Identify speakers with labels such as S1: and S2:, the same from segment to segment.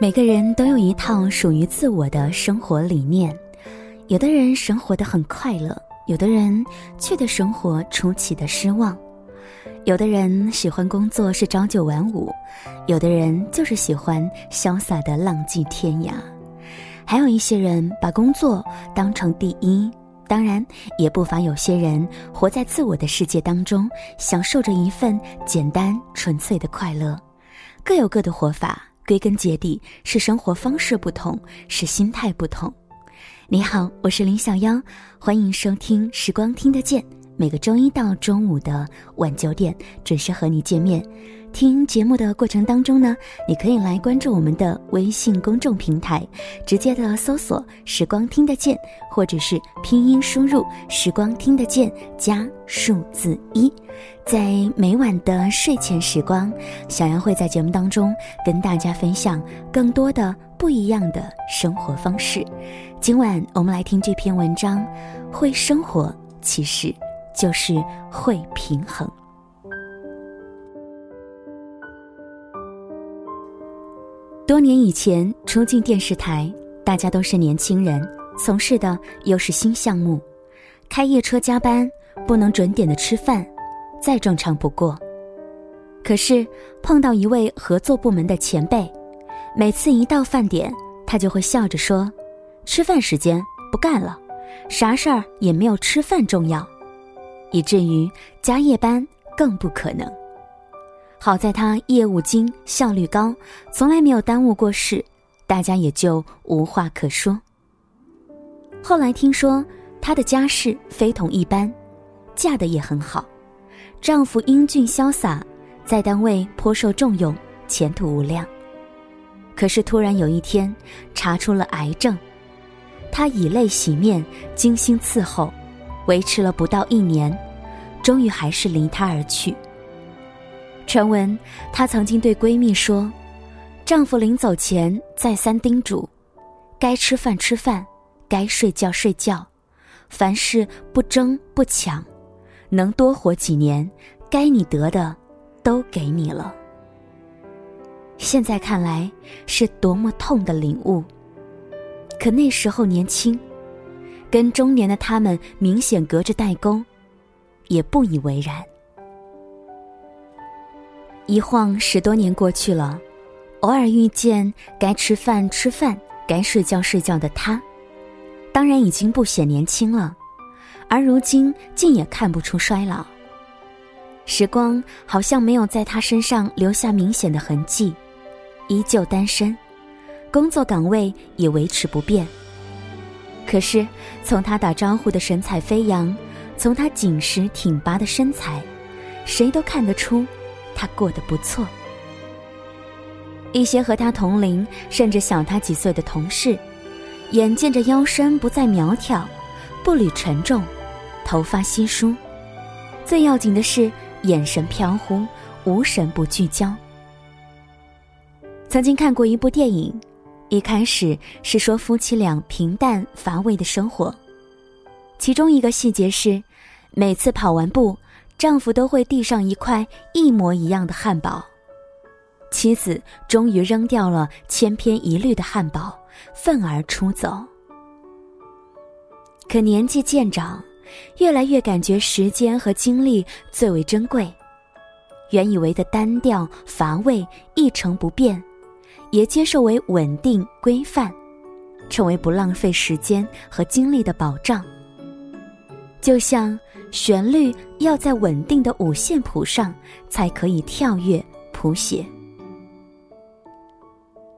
S1: 每个人都有一套属于自我的生活理念，有的人生活的很快乐，有的人却对生活出奇的失望，有的人喜欢工作是朝九晚五，有的人就是喜欢潇洒的浪迹天涯，还有一些人把工作当成第一，当然也不乏有些人活在自我的世界当中，享受着一份简单纯粹的快乐，各有各的活法。归根结底是生活方式不同，是心态不同。你好，我是林小妖，欢迎收听《时光听得见》，每个周一到中午的晚九点准时和你见面。听节目的过程当中呢，你可以来关注我们的微信公众平台，直接的搜索“时光听得见”，或者是拼音输入“时光听得见”加数字一。在每晚的睡前时光，小杨会在节目当中跟大家分享更多的不一样的生活方式。今晚我们来听这篇文章：会生活其实就是会平衡。多年以前，初进电视台，大家都是年轻人，从事的又是新项目，开夜车加班，不能准点的吃饭，再正常不过。可是碰到一位合作部门的前辈，每次一到饭点，他就会笑着说：“吃饭时间不干了，啥事儿也没有吃饭重要。”以至于加夜班更不可能。好在他业务精，效率高，从来没有耽误过事，大家也就无话可说。后来听说她的家世非同一般，嫁的也很好，丈夫英俊潇洒，在单位颇受重用，前途无量。可是突然有一天查出了癌症，她以泪洗面，精心伺候，维持了不到一年，终于还是离他而去。传闻，她曾经对闺蜜说：“丈夫临走前再三叮嘱，该吃饭吃饭，该睡觉睡觉，凡事不争不抢，能多活几年，该你得的，都给你了。”现在看来是多么痛的领悟。可那时候年轻，跟中年的他们明显隔着代沟，也不以为然。一晃十多年过去了，偶尔遇见该吃饭吃饭、该睡觉睡觉的他，当然已经不显年轻了，而如今竟也看不出衰老。时光好像没有在他身上留下明显的痕迹，依旧单身，工作岗位也维持不变。可是从他打招呼的神采飞扬，从他紧实挺拔的身材，谁都看得出。他过得不错。一些和他同龄甚至小他几岁的同事，眼见着腰身不再苗条，步履沉重，头发稀疏，最要紧的是眼神飘忽，无神不聚焦。曾经看过一部电影，一开始是说夫妻俩平淡乏味的生活，其中一个细节是，每次跑完步。丈夫都会递上一块一模一样的汉堡，妻子终于扔掉了千篇一律的汉堡，愤而出走。可年纪渐长，越来越感觉时间和精力最为珍贵，原以为的单调乏味一成不变，也接受为稳定规范，成为不浪费时间和精力的保障。就像。旋律要在稳定的五线谱上才可以跳跃谱写。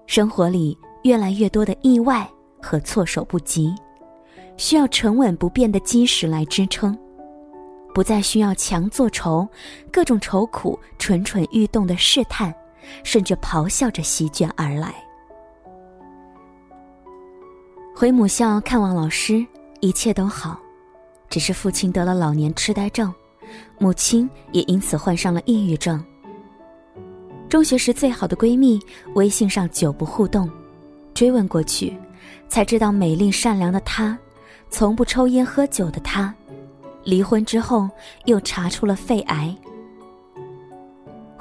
S1: 生活里越来越多的意外和措手不及，需要沉稳不变的基石来支撑，不再需要强作愁，各种愁苦蠢蠢欲动的试探，甚至咆哮着席卷而来。回母校看望老师，一切都好。只是父亲得了老年痴呆症，母亲也因此患上了抑郁症。中学时最好的闺蜜，微信上久不互动，追问过去，才知道美丽善良的她，从不抽烟喝酒的她，离婚之后又查出了肺癌。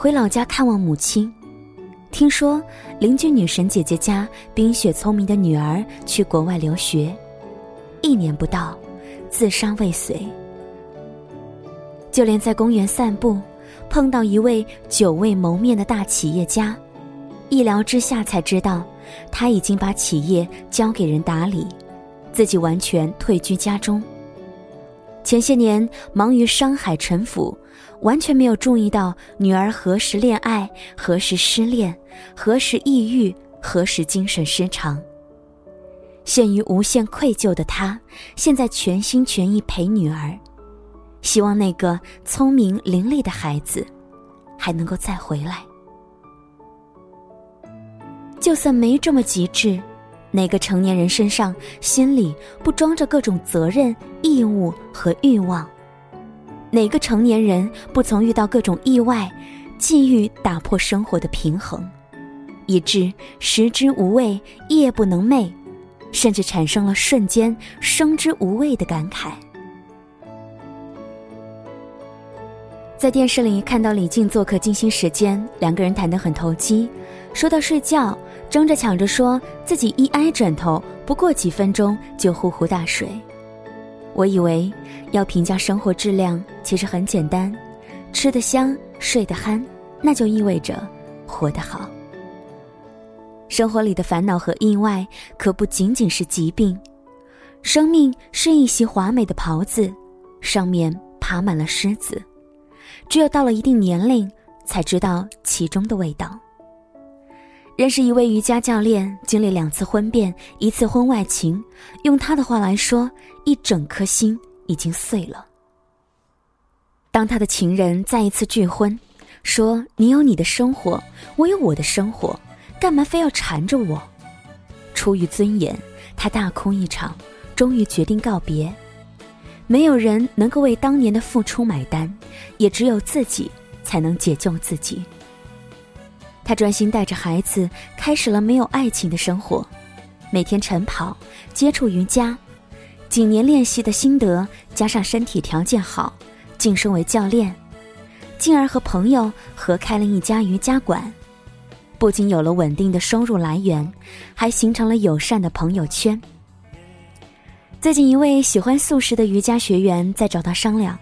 S1: 回老家看望母亲，听说邻居女神姐姐家冰雪聪明的女儿去国外留学，一年不到，自伤未遂。就连在公园散步，碰到一位久未谋面的大企业家，一聊之下才知道，他已经把企业交给人打理，自己完全退居家中。前些年忙于商海沉浮，完全没有注意到女儿何时恋爱，何时失恋，何时抑郁，何时精神失常。陷于无限愧疚的他，现在全心全意陪女儿，希望那个聪明伶俐的孩子还能够再回来。就算没这么极致。哪个成年人身上心里不装着各种责任、义务和欲望？哪个成年人不曾遇到各种意外、际遇打破生活的平衡，以致食之无味、夜不能寐，甚至产生了瞬间生之无味的感慨？在电视里看到李静做客《金星时间》，两个人谈得很投机，说到睡觉。争着抢着说自己一挨枕头，不过几分钟就呼呼大睡。我以为要评价生活质量，其实很简单：吃得香，睡得酣，那就意味着活得好。生活里的烦恼和意外，可不仅仅是疾病。生命是一袭华美的袍子，上面爬满了虱子。只有到了一定年龄，才知道其中的味道。认识一位瑜伽教练，经历两次婚变，一次婚外情。用他的话来说，一整颗心已经碎了。当他的情人再一次拒婚，说：“你有你的生活，我有我的生活，干嘛非要缠着我？”出于尊严，他大哭一场，终于决定告别。没有人能够为当年的付出买单，也只有自己才能解救自己。他专心带着孩子，开始了没有爱情的生活，每天晨跑，接触瑜伽，几年练习的心得，加上身体条件好，晋升为教练，进而和朋友合开了一家瑜伽馆，不仅有了稳定的收入来源，还形成了友善的朋友圈。最近，一位喜欢素食的瑜伽学员在找他商量，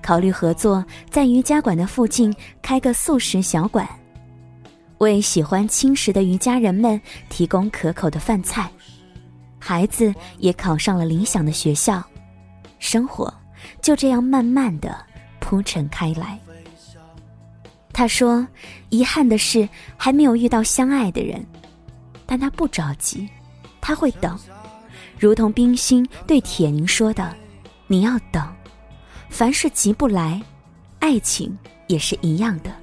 S1: 考虑合作，在瑜伽馆的附近开个素食小馆。为喜欢轻食的瑜伽人们提供可口的饭菜，孩子也考上了理想的学校，生活就这样慢慢的铺陈开来。他说：“遗憾的是还没有遇到相爱的人，但他不着急，他会等，如同冰心对铁凝说的：‘你要等，凡是急不来，爱情也是一样的。’”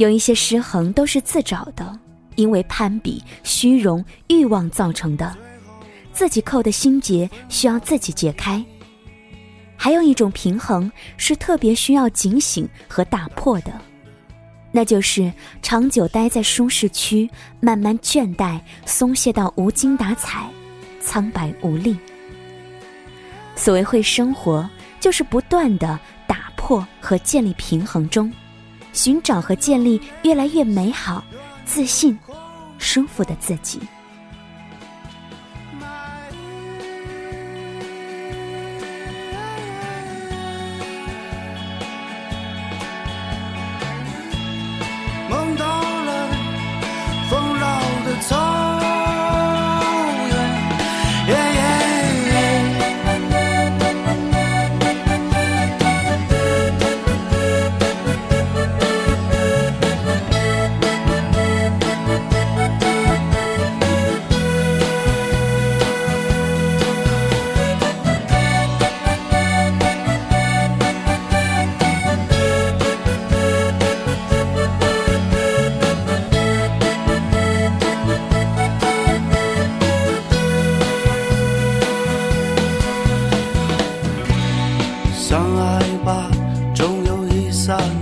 S1: 有一些失衡都是自找的，因为攀比、虚荣、欲望造成的，自己扣的心结需要自己解开。还有一种平衡是特别需要警醒和打破的，那就是长久待在舒适区，慢慢倦怠、松懈到无精打采、苍白无力。所谓会生活，就是不断的打破和建立平衡中。寻找和建立越来越美好、自信、舒服的自己。
S2: 等